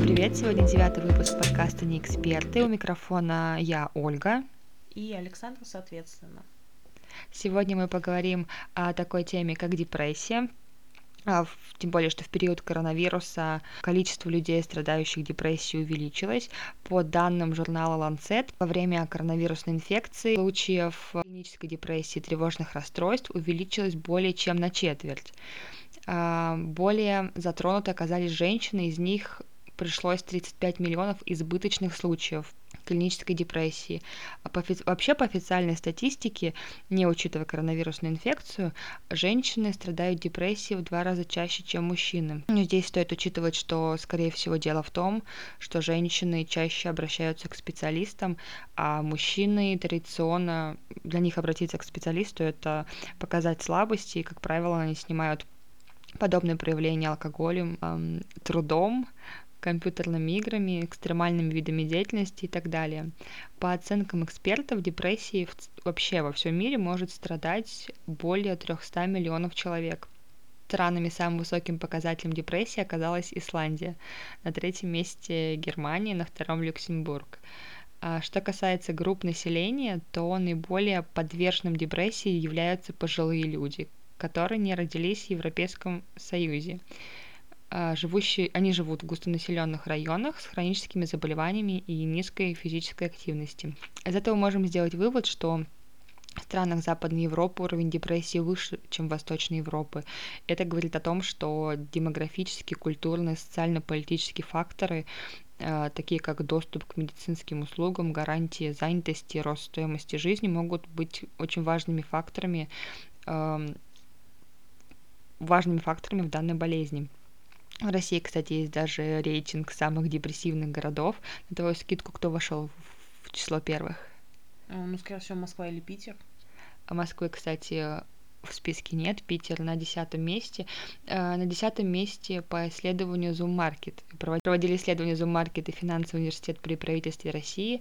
Привет! Сегодня девятый выпуск подкаста «Не эксперты». У микрофона я, Ольга. И Александр, соответственно. Сегодня мы поговорим о такой теме, как депрессия. А, тем более, что в период коронавируса количество людей, страдающих депрессией, увеличилось. По данным журнала Lancet, во время коронавирусной инфекции случаев клинической депрессии и тревожных расстройств увеличилось более чем на четверть. А, более затронуты оказались женщины, из них пришлось 35 миллионов избыточных случаев клинической депрессии. А по, вообще по официальной статистике, не учитывая коронавирусную инфекцию, женщины страдают депрессией в два раза чаще, чем мужчины. Но здесь стоит учитывать, что, скорее всего, дело в том, что женщины чаще обращаются к специалистам, а мужчины традиционно для них обратиться к специалисту это показать слабости, и, как правило, они снимают подобные проявления алкоголем, трудом, компьютерными играми, экстремальными видами деятельности и так далее. По оценкам экспертов, депрессии вообще во всем мире может страдать более 300 миллионов человек. Странами самым высоким показателем депрессии оказалась Исландия. На третьем месте Германия, на втором Люксембург. А что касается групп населения, то наиболее подверженным депрессии являются пожилые люди, которые не родились в Европейском Союзе. А, живущие, они живут в густонаселенных районах с хроническими заболеваниями и низкой физической активностью. Из этого можем сделать вывод, что в странах Западной Европы уровень депрессии выше, чем в Восточной Европы. Это говорит о том, что демографические, культурные, социально-политические факторы, э, такие как доступ к медицинским услугам, гарантии занятости, рост стоимости жизни, могут быть очень важными факторами, важными факторами в данной болезни. В России, кстати, есть даже рейтинг самых депрессивных городов. На твою скидку кто вошел в число первых? А, ну, скорее всего, Москва или Питер. А Москвы, кстати, в списке нет. Питер на десятом месте. А, на десятом месте по исследованию Zoom Market. Проводили исследование Zoom Market и финансовый университет при правительстве России.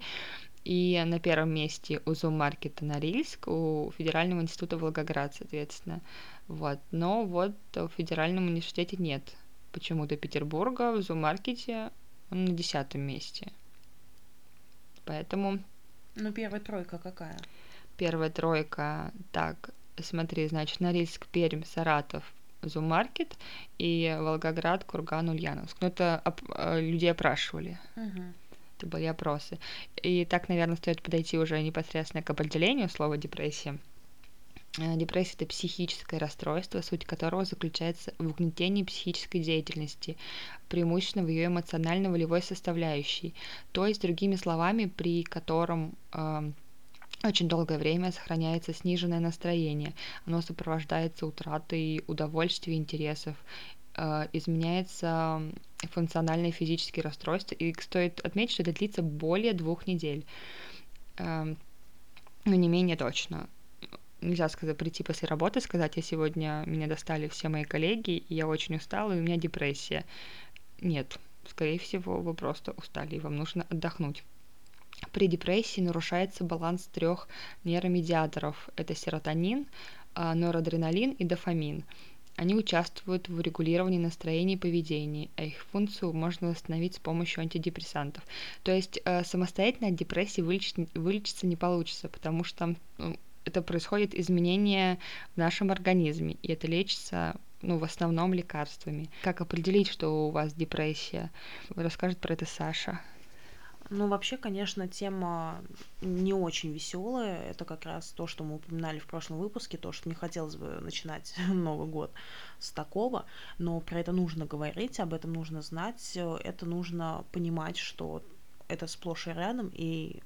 И на первом месте у Zoom Market Норильск, у Федерального института Волгоград, соответственно. Вот. Но вот в Федеральном университете нет почему-то Петербурга в зоомаркете он на десятом месте. Поэтому... Ну, первая тройка какая? Первая тройка, так, смотри, значит, Норильск, Пермь, Саратов, Зумаркет и Волгоград, Курган, Ульяновск. Ну, это оп- э, людей опрашивали. Угу. Это были опросы. И так, наверное, стоит подойти уже непосредственно к определению слова депрессия. Э, депрессия – это психическое расстройство, суть которого заключается в угнетении психической деятельности, преимущественно в ее эмоционально-волевой составляющей, то есть, другими словами, при котором э, очень долгое время сохраняется сниженное настроение, оно сопровождается утратой удовольствия, интересов, э, изменяется функциональное физические расстройства, и стоит отметить, что это длится более двух недель, э, но не менее точно нельзя сказать, прийти после работы, сказать, я сегодня, меня достали все мои коллеги, и я очень устала, и у меня депрессия. Нет, скорее всего, вы просто устали, и вам нужно отдохнуть. При депрессии нарушается баланс трех нейромедиаторов. Это серотонин, а, норадреналин и дофамин. Они участвуют в регулировании настроения и поведения, а их функцию можно восстановить с помощью антидепрессантов. То есть э, самостоятельно от депрессии вылечить, вылечиться не получится, потому что ну, это происходит изменение в нашем организме, и это лечится ну, в основном лекарствами. Как определить, что у вас депрессия? Расскажет про это Саша. Ну, вообще, конечно, тема не очень веселая. Это как раз то, что мы упоминали в прошлом выпуске, то, что не хотелось бы начинать Новый год с такого, но про это нужно говорить, об этом нужно знать, это нужно понимать, что это сплошь и рядом, и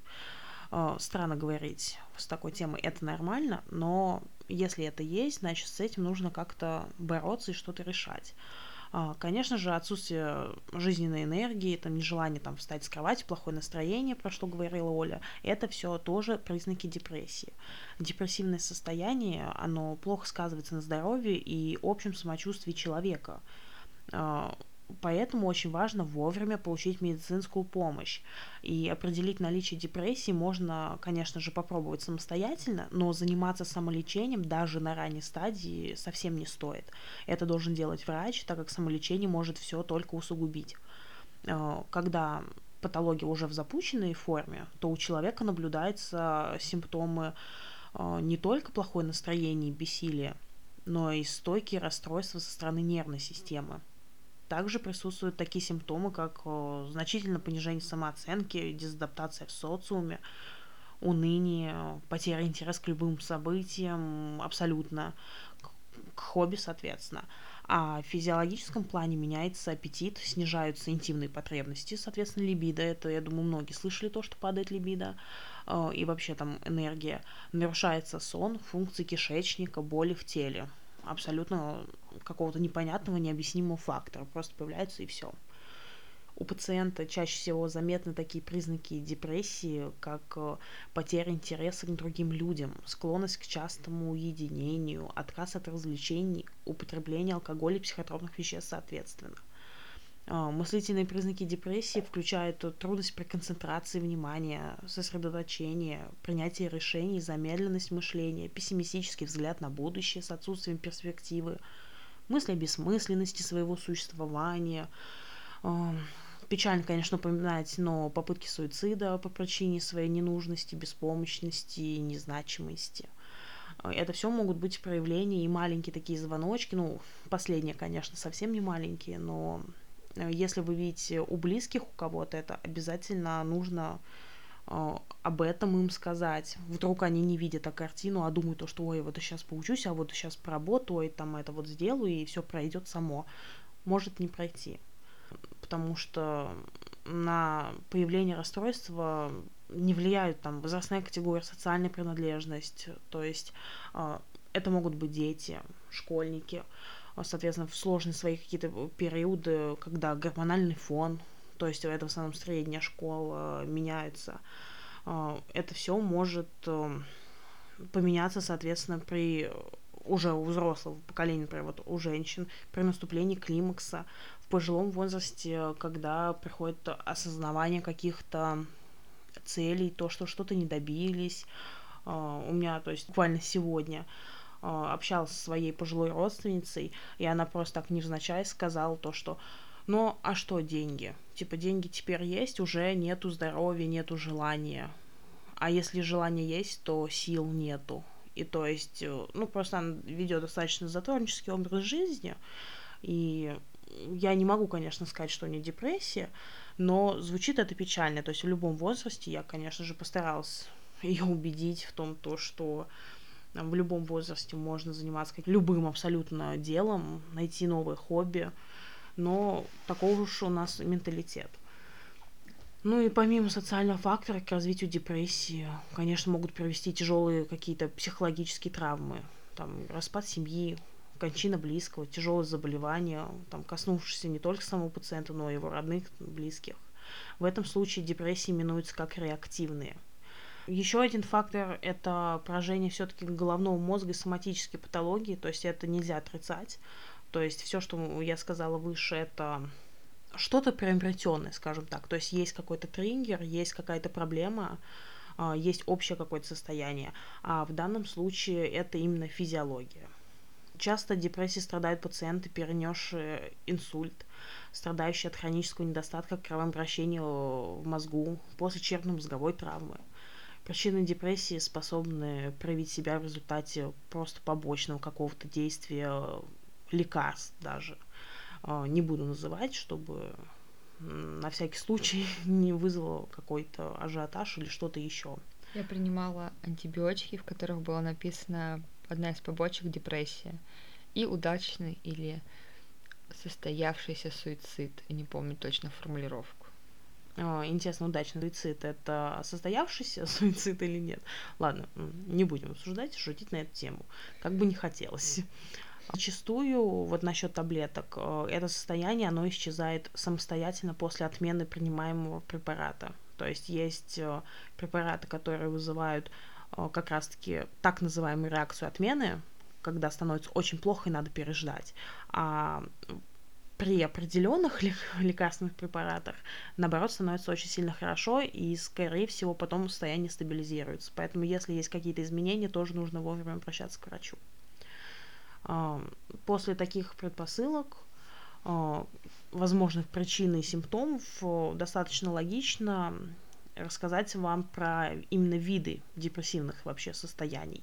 странно говорить с такой темой, это нормально, но если это есть, значит, с этим нужно как-то бороться и что-то решать. А, конечно же, отсутствие жизненной энергии, там, нежелание там, встать с кровати, плохое настроение, про что говорила Оля, это все тоже признаки депрессии. Депрессивное состояние, оно плохо сказывается на здоровье и общем самочувствии человека а, Поэтому очень важно вовремя получить медицинскую помощь. И определить наличие депрессии можно, конечно же, попробовать самостоятельно, но заниматься самолечением даже на ранней стадии совсем не стоит. Это должен делать врач, так как самолечение может все только усугубить. э, когда патология уже в запущенной форме, то у человека наблюдаются симптомы э, не только плохое настроение и бессилие, но и стойкие расстройства со стороны нервной системы. Также присутствуют такие симптомы, как значительное понижение самооценки, дезадаптация в социуме, уныние, потеря интереса к любым событиям, абсолютно, к хобби, соответственно. А в физиологическом плане меняется аппетит, снижаются интимные потребности, соответственно, либидо. Это, я думаю, многие слышали то, что падает либидо. И вообще там энергия. Нарушается сон, функции кишечника, боли в теле абсолютно какого-то непонятного, необъяснимого фактора. Просто появляются и все. У пациента чаще всего заметны такие признаки депрессии, как э, потеря интереса к другим людям, склонность к частому уединению, отказ от развлечений, употребление алкоголя и психотропных веществ соответственно. А, мыслительные признаки депрессии включают трудность при концентрации внимания, сосредоточение, принятие решений, замедленность мышления, пессимистический взгляд на будущее с отсутствием перспективы, мысли о бессмысленности своего существования. А, печально, конечно, упоминать, но попытки суицида по причине своей ненужности, беспомощности, незначимости. А, это все могут быть проявления и маленькие такие звоночки. Ну, последние, конечно, совсем не маленькие, но Э, если вы видите у близких у кого-то это, обязательно нужно э, об этом им сказать. Вдруг они не видят а картину, а думают, то, что ой, вот сейчас поучусь, а вот сейчас поработаю, ой, там это вот сделаю, и все пройдет само. Может не пройти. Потому что на появление расстройства не влияют там возрастная категория, социальная принадлежность. То есть э, это могут быть дети, школьники, соответственно, в сложные свои какие-то периоды, когда гормональный фон, то есть это в основном средняя школа, меняется. А, это все может э, поменяться, соответственно, при уже у взрослого поколения, например, вот у женщин, при наступлении климакса, в пожилом возрасте, когда приходит осознавание каких-то целей, то, что что-то не добились. У меня, то есть буквально сегодня общался со своей пожилой родственницей, и она просто так невзначай сказала то, что ну, а что деньги? Типа, деньги теперь есть, уже нету здоровья, нету желания. А если желание есть, то сил нету. И то есть, э, ну, просто она ведет достаточно затворнический образ жизни. И я не могу, конечно, сказать, что у нее депрессия, но звучит это печально. То есть в любом возрасте я, конечно же, постаралась ее убедить в том, то, что в любом возрасте можно заниматься любым абсолютно делом, найти новое хобби, но такого уж у нас менталитет. Ну и помимо социального фактора к развитию депрессии, конечно, могут привести тяжелые какие-то психологические травмы, там распад семьи, кончина близкого, тяжелые заболевания, там, коснувшиеся не только самого пациента, но и его родных, близких. В этом случае депрессии именуются как реактивные – еще один фактор – это поражение все-таки головного мозга и соматические патологии, то есть это нельзя отрицать. То есть все, что я сказала выше, это что-то приобретенное, скажем так. То есть есть какой-то триггер, есть какая-то проблема, а, есть общее какое-то состояние. А в данном случае это именно физиология. Часто депрессией страдают пациенты, перенесшие инсульт, страдающие от хронического недостатка кровообращения в мозгу после черепно-мозговой травмы – Причины депрессии способны проявить себя в результате просто побочного какого-то действия лекарств даже. Э, не буду называть, чтобы на всякий случай не вызвало какой-то ажиотаж или что-то еще. Я принимала антибиотики, в которых было написано одна из побочек депрессия и удачный или состоявшийся суицид. Я не помню точно формулировку. А, интересно, удачный суицид это состоявшийся суицид или нет. Ладно, не будем обсуждать, шутить на эту тему. Как бы не хотелось. Зачастую, вот насчет таблеток, э, это состояние, оно исчезает самостоятельно после отмены принимаемого препарата. То есть есть э, препараты, которые вызывают э, как раз-таки так называемую реакцию отмены, когда становится очень плохо и надо переждать. А при определенных лекарственных препаратах, наоборот, становится очень сильно хорошо, и, скорее всего, потом состояние стабилизируется. Поэтому, если есть какие-то изменения, тоже нужно вовремя обращаться к врачу. После таких предпосылок э, возможных причин и симптомов, достаточно логично рассказать вам про именно виды депрессивных вообще состояний.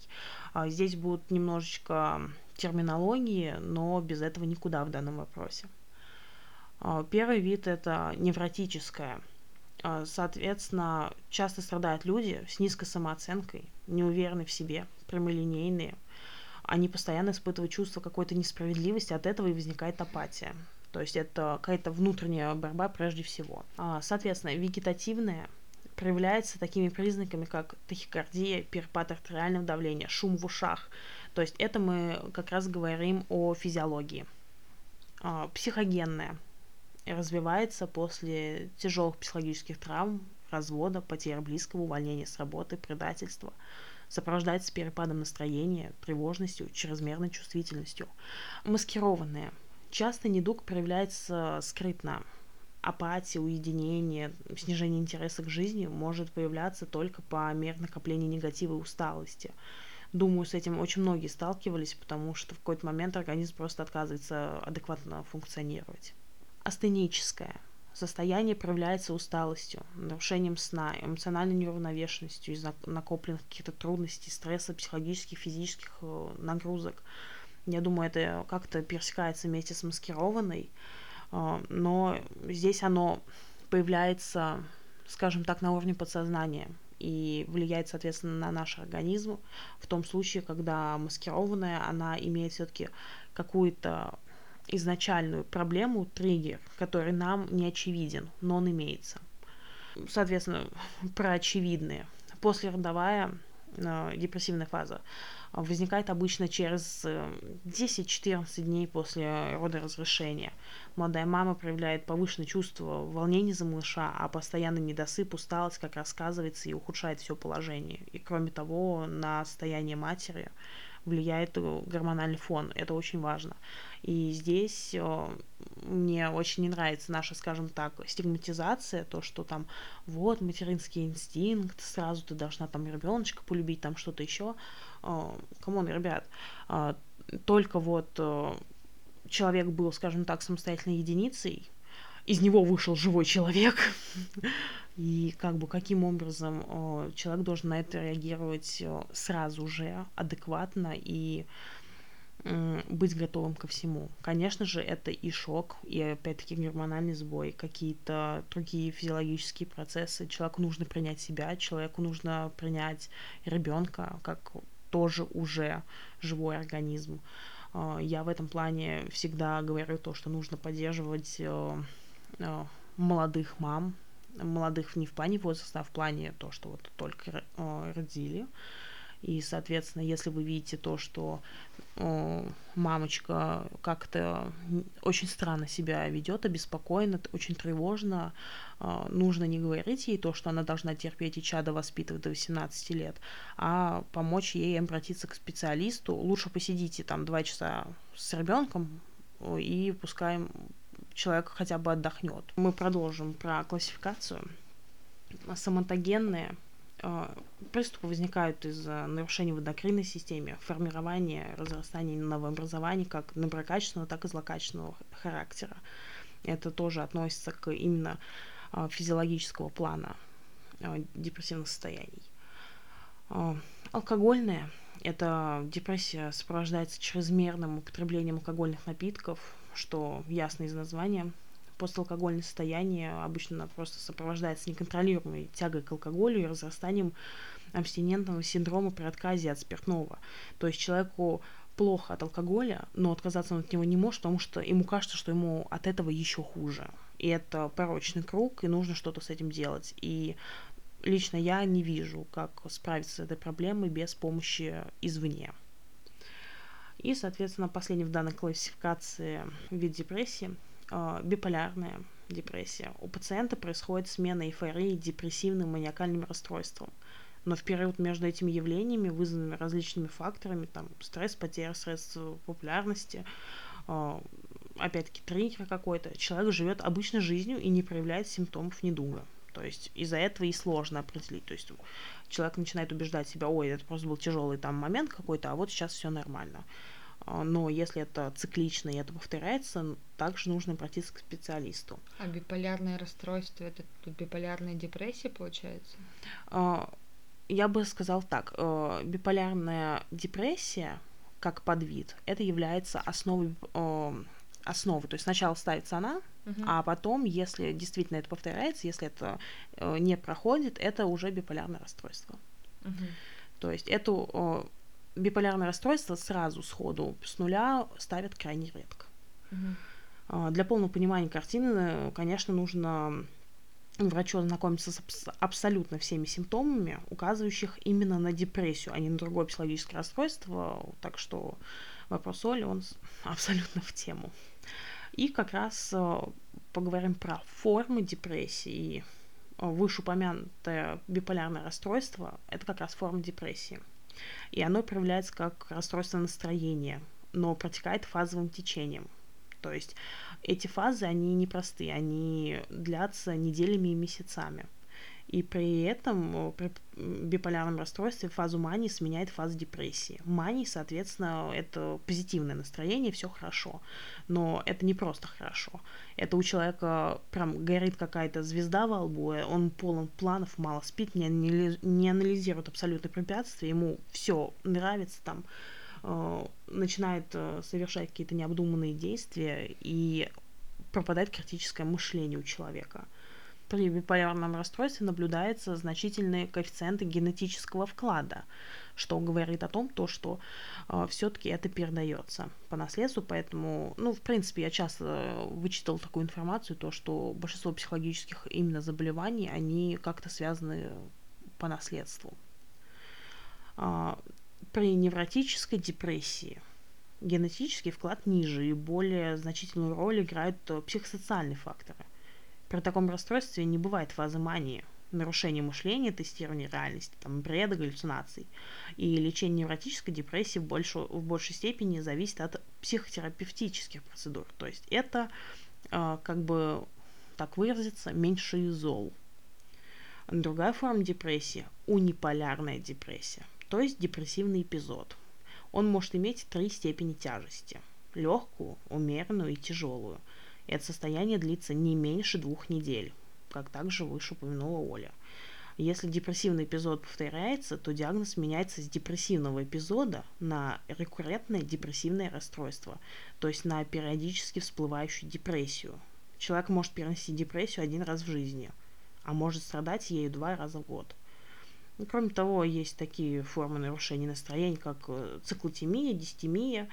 А, здесь будут немножечко терминологии, но без этого никуда в данном вопросе. А, первый вид это невротическое. А, соответственно, часто страдают люди с низкой самооценкой, неуверенные в себе, прямолинейные. Они постоянно испытывают чувство какой-то несправедливости, от этого и возникает апатия. То есть это какая-то внутренняя борьба прежде всего. Соответственно, вегетативное проявляется такими признаками, как тахикардия, перепад артериального давления, шум в ушах. То есть это мы как раз говорим о физиологии. А, психогенная развивается после тяжелых психологических травм, развода, потери близкого, увольнения с работы, предательства. Сопровождается перепадом настроения, тревожностью, чрезмерной чувствительностью. Маскированная. Часто недуг проявляется скрытно, апатия, уединение, снижение интереса к жизни может появляться только по мере накопления негатива и усталости. Думаю, с этим очень многие сталкивались, потому что в какой-то момент организм просто отказывается адекватно функционировать. Астеническое. Состояние проявляется усталостью, нарушением сна, эмоциональной неуравновешенностью из-за накопленных каких-то трудностей, стресса, психологических, физических э, нагрузок. Я думаю, это как-то пересекается вместе с маскированной, а, но здесь оно появляется, скажем так, на уровне подсознания и влияет, соответственно, на наш организм в том случае, когда маскированная, она имеет все-таки какую-то изначальную проблему, триггер, который нам не очевиден, но он имеется. Соответственно, про очевидные. Послеродовая э, депрессивная фаза возникает обычно через 10-14 э, дней после родоразрешения. Молодая мама проявляет повышенное чувство волнения за малыша, а постоянный недосып, усталость, как рассказывается, и ухудшает все положение. И кроме того, на состояние матери влияет гормональный фон. Это очень важно. И здесь э, мне очень не нравится наша, скажем так, стигматизация, то, что там вот материнский инстинкт, сразу ты должна там ребеночка полюбить, там что-то еще. А, come on, ребят, только вот э, человек был, скажем так, самостоятельной единицей, из него вышел живой человек, и как бы каким образом э, человек должен на это реагировать э, сразу же, адекватно и быть готовым ко всему. Конечно же, это и шок, и опять-таки гормональный сбой, какие-то другие физиологические процессы. Человеку нужно принять себя, человеку нужно принять ребенка как тоже уже живой организм. А, я в этом плане всегда говорю то, что нужно поддерживать э, э, молодых мам, молодых не в плане возраста, а в плане то, что вот только э, родили, и, соответственно, если вы видите то, что э, мамочка как-то очень странно себя ведет, обеспокоена, очень тревожно, э, нужно не говорить ей то, что она должна терпеть и чада воспитывать до 18 лет, а помочь ей обратиться к специалисту. Лучше посидите там два часа с ребенком и пускай человек хотя бы отдохнет. Мы продолжим про классификацию. Соматогенные а, приступы возникают из-за нарушений в эндокринной системе, формирования, разрастания новообразований как доброкачественного, так и злокачественного характера. Это тоже относится к именно а, физиологического плана депрессивных состояний. Алкогольная – это депрессия сопровождается чрезмерным употреблением алкогольных напитков, что ясно из названия – посталкогольное состояние обычно просто сопровождается неконтролируемой тягой к алкоголю и разрастанием абстинентного синдрома при отказе от спиртного. То есть человеку плохо от алкоголя, но отказаться он от него не может, потому что ему кажется, что ему от этого еще хуже. И это порочный круг, и нужно что-то с этим делать. И лично я не вижу, как справиться с этой проблемой без помощи извне. И, соответственно, последний в данной классификации вид депрессии э, биполярная депрессия. У пациента происходит смена эйфории депрессивным маниакальным расстройством. Но в период между этими явлениями, вызванными различными факторами, там, стресс, потеря средств популярности, э, опять-таки триггер какой-то, человек живет обычной жизнью и не проявляет симптомов недуга. То есть из-за этого и сложно определить. То есть человек начинает убеждать себя, ой, это просто был тяжелый там момент какой-то, а вот сейчас все нормально. А, но если это циклично и это повторяется, также нужно обратиться к специалисту. А биполярное расстройство это биполярная депрессия получается? А, я бы сказал так, э, биполярная депрессия как подвид, это является основой, э, основой. То есть сначала ставится она, uh-huh. а потом, если действительно это повторяется, если это э, не проходит, это уже биполярное расстройство. Uh-huh. То есть это биполярное расстройство сразу сходу с нуля ставят крайне редко. Uh-huh. Для полного понимания картины, конечно, нужно врачу ознакомиться с абсолютно всеми симптомами, указывающих именно на депрессию, а не на другое психологическое расстройство. Так что вопрос Оли, он абсолютно в тему. И как раз э, поговорим про формы депрессии. Вышеупомянутое биполярное расстройство – это как раз форма депрессии. И оно проявляется как расстройство настроения, но протекает фазовым течением. То есть эти фазы, они непростые, они длятся неделями и месяцами. И при этом э, при биполярном расстройстве фазу мании сменяет фаза депрессии. Мании, соответственно, это позитивное настроение, все хорошо. Но это не просто хорошо. Это у человека прям горит какая-то звезда во лбу, э, он полон планов, мало спит, не, не, анализирует абсолютно препятствия, ему все нравится там, э, начинает совершать какие-то необдуманные действия и пропадает критическое мышление у человека. При биполярном расстройстве наблюдается значительные коэффициенты генетического вклада, что говорит о том, то, что э, все-таки это передается по наследству, поэтому, ну, в принципе, я часто вычитал такую информацию, то, что большинство психологических именно заболеваний, они как-то связаны по наследству. Э, при невротической депрессии генетический вклад ниже и более значительную роль играют э, психосоциальные факторы. При таком расстройстве не бывает фазы мании, нарушения мышления, тестирования реальности, там, бреда, галлюцинаций. И лечение невротической депрессии в, больш... в большей степени зависит от психотерапевтических процедур. То есть это, э, как бы так выразиться, меньший зол. Другая форма депрессии – униполярная депрессия – то есть депрессивный эпизод. Он может иметь три степени тяжести – легкую, умеренную и тяжелую. Это состояние длится не меньше двух недель, как также выше упомянула Оля. Если депрессивный эпизод повторяется, то диагноз меняется с депрессивного эпизода на рекуррентное депрессивное расстройство, то есть на периодически всплывающую депрессию. Человек может переносить депрессию один раз в жизни, а может страдать ею два раза в год. Ну, кроме того, есть такие формы нарушений настроения, как э, циклотемия, дистемия.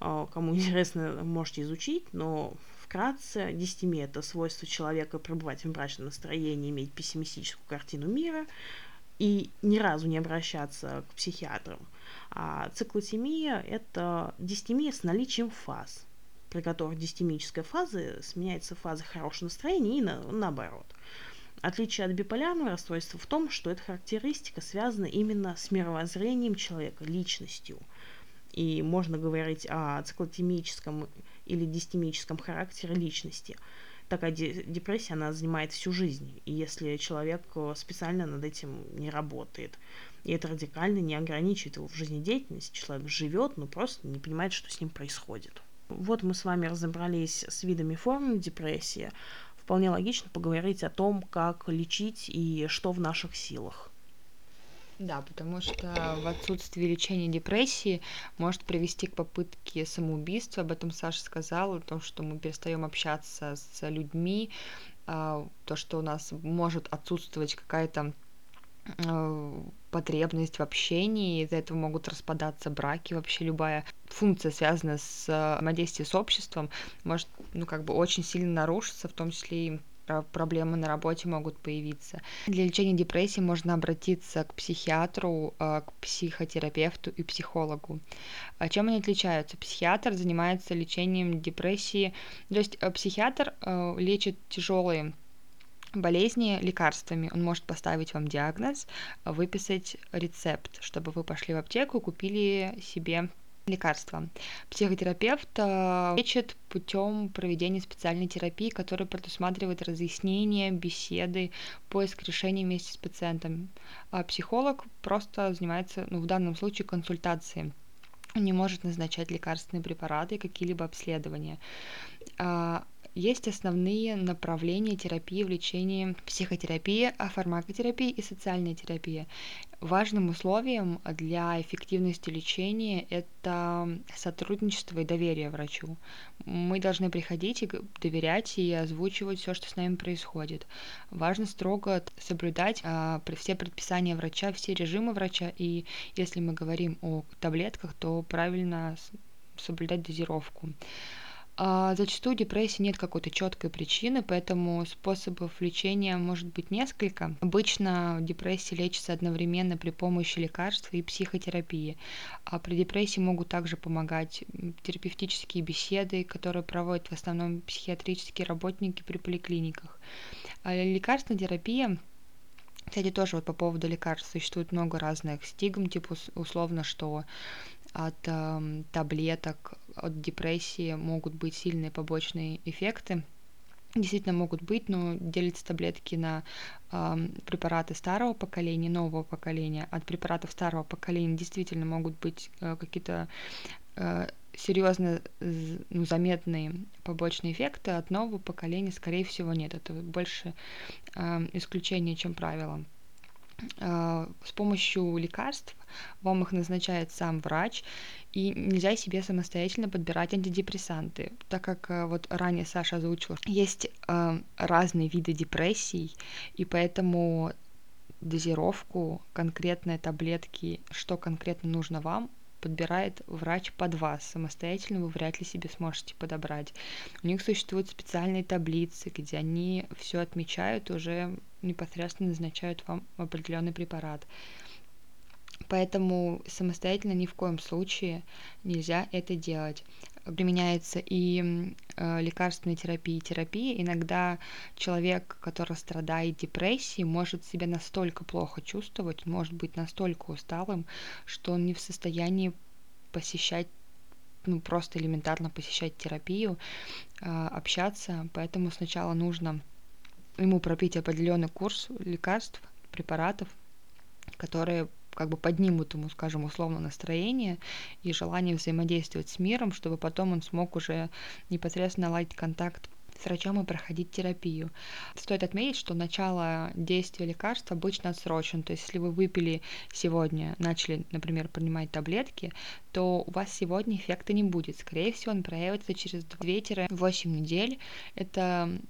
А, кому интересно, можете изучить, но вкратце, дистемия – это свойство человека пребывать в мрачном настроении, иметь пессимистическую картину мира и ни разу не обращаться к психиатрам. А циклотемия – это дистемия с наличием фаз, при которых дистемическая фаза сменяется фазой хорошего настроения и на, наоборот – Отличие от биполярного расстройства в том, что эта характеристика связана именно с мировоззрением человека, личностью. И можно говорить о циклотемическом или дистемическом характере личности. Такая депрессия, она занимает всю жизнь, и если человек э, специально над этим не работает, и это радикально не ограничивает его в жизнедеятельности, человек живет, но просто не понимает, что с ним происходит. Вот мы с вами разобрались с видами форм депрессии вполне логично поговорить о том, как лечить и что в наших силах. Да, потому что в отсутствии лечения депрессии может привести к попытке самоубийства. Об этом Саша сказала, о том, что мы перестаем общаться с людьми, а, то, что у нас может отсутствовать какая-то а, потребность в общении, из-за этого могут распадаться браки, вообще любая функция, связанная с взаимодействием с обществом, может, ну, как бы очень сильно нарушиться, в том числе и проблемы на работе могут появиться. Для лечения депрессии можно обратиться к психиатру, э, к психотерапевту и психологу. А чем они отличаются? Психиатр занимается лечением депрессии, то есть э, психиатр лечит тяжелые болезни лекарствами. Он может поставить вам диагноз, выписать рецепт, чтобы вы пошли в аптеку и купили себе лекарства. Психотерапевт э, лечит путем проведения специальной терапии, которая предусматривает разъяснение, беседы, поиск решений вместе с пациентом. А психолог просто занимается, ну, в данном случае, консультацией он не может назначать лекарственные препараты и какие-либо обследования. А, есть основные направления терапии в лечении психотерапия, фармакотерапия и социальная терапия. Важным условием для эффективности лечения это сотрудничество и доверие врачу. Мы должны приходить и доверять и озвучивать все, что с нами происходит. Важно строго соблюдать а, все предписания врача, все режимы врача. И если мы говорим о таблетках, то правильно соблюдать дозировку. А, зачастую депрессии нет какой-то четкой причины, поэтому способов лечения может быть несколько. Обычно депрессия лечится одновременно при помощи лекарств и психотерапии. А при депрессии могут также помогать терапевтические беседы, которые проводят в основном психиатрические работники при поликлиниках. А лекарственная терапия кстати, тоже вот по поводу лекарств существует много разных стигм, типа условно, что от э, таблеток, от депрессии могут быть сильные побочные эффекты. Действительно могут быть, но делятся таблетки на э, препараты старого поколения, нового поколения. От препаратов старого поколения действительно могут быть э, какие-то э, серьезно ну, заметные побочные эффекты, от нового поколения, скорее всего, нет. Это больше э, исключение, чем правило. Э, с помощью лекарств вам их назначает сам врач, и нельзя себе самостоятельно подбирать антидепрессанты, так как э, вот ранее Саша озвучила, есть э, разные виды депрессий, и поэтому дозировку, конкретные таблетки, что конкретно нужно вам, подбирает врач под вас. Самостоятельно вы вряд ли себе сможете подобрать. У них существуют специальные таблицы, где они все отмечают, уже непосредственно назначают вам определенный препарат. Поэтому самостоятельно ни в коем случае нельзя это делать. Применяется и э, лекарственная терапия, и терапия. Иногда человек, который страдает депрессией, может себя настолько плохо чувствовать, может быть настолько усталым, что он не в состоянии посещать ну, просто элементарно посещать терапию, э, общаться. Поэтому сначала нужно ему пропить определенный курс лекарств, препаратов, которые как бы поднимут ему, скажем, условно настроение и желание взаимодействовать с миром, чтобы потом он смог уже непосредственно наладить контакт с врачом и проходить терапию. Стоит отметить, что начало действия лекарства обычно отсрочено. То есть, если вы выпили сегодня, начали, например, принимать таблетки, то у вас сегодня эффекта не будет. Скорее всего, он проявится через 2-8 недель. Это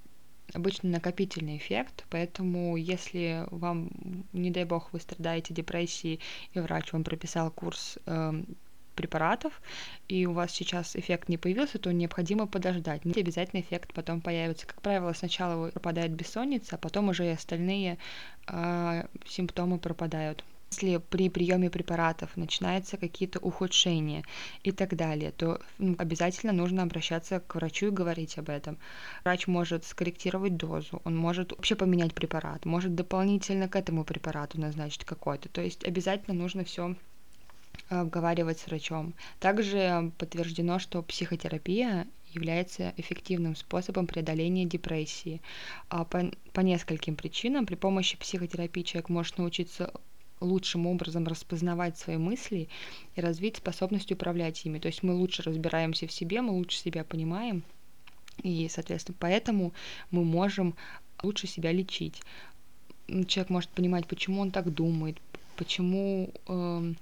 обычно накопительный эффект, поэтому если вам, не дай бог, вы страдаете депрессией, и врач вам прописал курс э, препаратов, и у вас сейчас эффект не появился, то необходимо подождать. Не обязательно эффект потом появится. Как правило, сначала пропадает бессонница, а потом уже и остальные э, симптомы пропадают если при приеме препаратов начинаются какие-то ухудшения и так далее, то обязательно нужно обращаться к врачу и говорить об этом. Врач может скорректировать дозу, он может вообще поменять препарат, может дополнительно к этому препарату назначить какой-то. То есть обязательно нужно все обговаривать с врачом. Также подтверждено, что психотерапия является эффективным способом преодоления депрессии. А по, по нескольким причинам при помощи психотерапии человек может научиться лучшим образом распознавать свои мысли и развить способность управлять ими. То есть мы лучше разбираемся в себе, мы лучше себя понимаем, и, соответственно, поэтому мы можем лучше себя лечить. Человек может понимать, почему он так думает, почему э,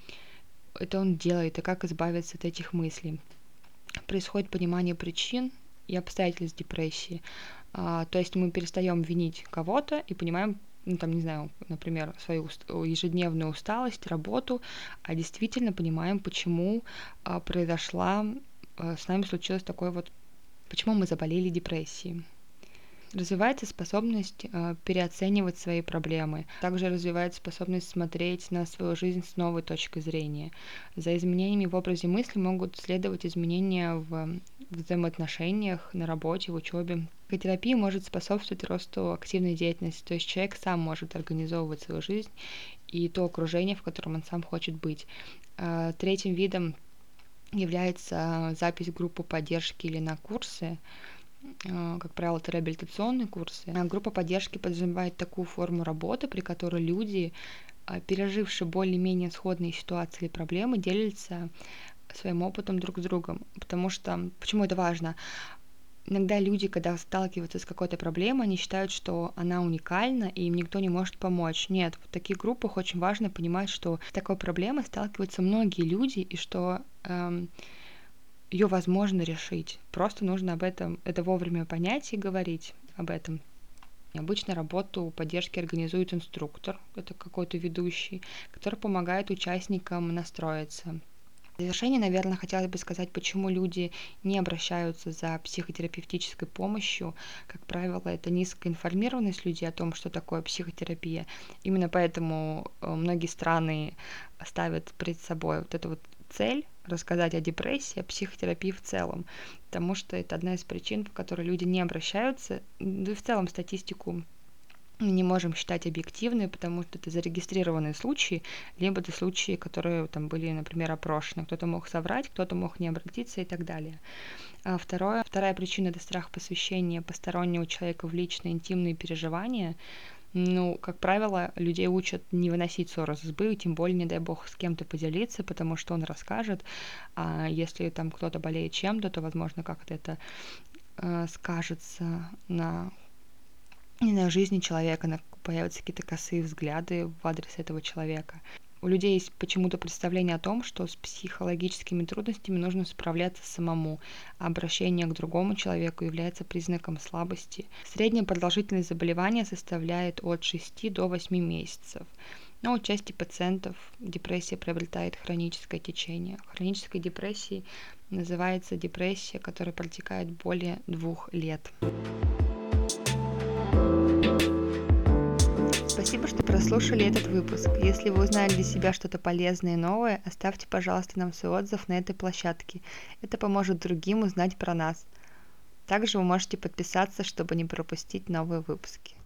это он делает, и как избавиться от этих мыслей. Происходит понимание причин и обстоятельств депрессии. А, то есть мы перестаем винить кого-то и понимаем, ну, там, не знаю, например, свою ежедневную усталость, работу, а действительно понимаем, почему а, произошла, а, с нами случилось такое вот, почему мы заболели депрессией. Развивается способность э, переоценивать свои проблемы. Также развивается способность смотреть на свою жизнь с новой точки зрения. За изменениями в образе мысли могут следовать изменения в взаимоотношениях, на работе, в учебе. Психотерапия может способствовать росту активной деятельности, то есть человек сам может организовывать свою жизнь и то окружение, в котором он сам хочет быть. Э, третьим видом является запись группы поддержки или на курсы. А, как правило, это реабилитационные курсы. А группа поддержки подразумевает такую форму работы, при которой люди, а, пережившие более-менее сходные ситуации или проблемы, делятся своим опытом друг с другом, потому что, почему это важно? Иногда люди, когда сталкиваются с какой-то проблемой, они считают, что она уникальна, и им никто не может помочь. Нет, в таких группах очень важно понимать, что с такой проблемой сталкиваются многие люди, и что эм, ее возможно решить. Просто нужно об этом, это вовремя понять и говорить об этом. Обычно работу поддержки организует инструктор, это какой-то ведущий, который помогает участникам настроиться. В завершение, наверное, хотелось бы сказать, почему люди не обращаются за психотерапевтической помощью. Как правило, это низкая информированность людей о том, что такое психотерапия. Именно поэтому э, многие страны ставят перед собой вот эту вот цель рассказать о депрессии, о психотерапии в целом, потому что это одна из причин, по которой люди не обращаются, да и в целом статистику не можем считать объективной, потому что это зарегистрированные случаи, либо это случаи, которые там были, например, опрошены. Кто-то мог соврать, кто-то мог не обратиться и так далее. А второе, вторая причина – это страх посвящения постороннего человека в личные интимные переживания. Ну, как правило, людей учат не выносить ссоры с избы, тем более, не дай бог, с кем-то поделиться, потому что он расскажет. А если там кто-то болеет чем-то, то, возможно, как-то это э, скажется на не на жизни человека, на, появятся какие-то косые взгляды в адрес этого человека у людей есть почему-то представление о том, что с психологическими трудностями нужно справляться самому, а обращение к другому человеку является признаком слабости. Средняя продолжительность заболевания составляет от 6 до 8 месяцев. Но у части пациентов депрессия приобретает хроническое течение. Хронической депрессией называется депрессия, которая протекает более двух лет. Спасибо, что прослушали этот выпуск. Если вы узнали для себя что-то полезное и новое, оставьте, пожалуйста, нам свой отзыв на этой площадке. Это поможет другим узнать про нас. Также вы можете подписаться, чтобы не пропустить новые выпуски.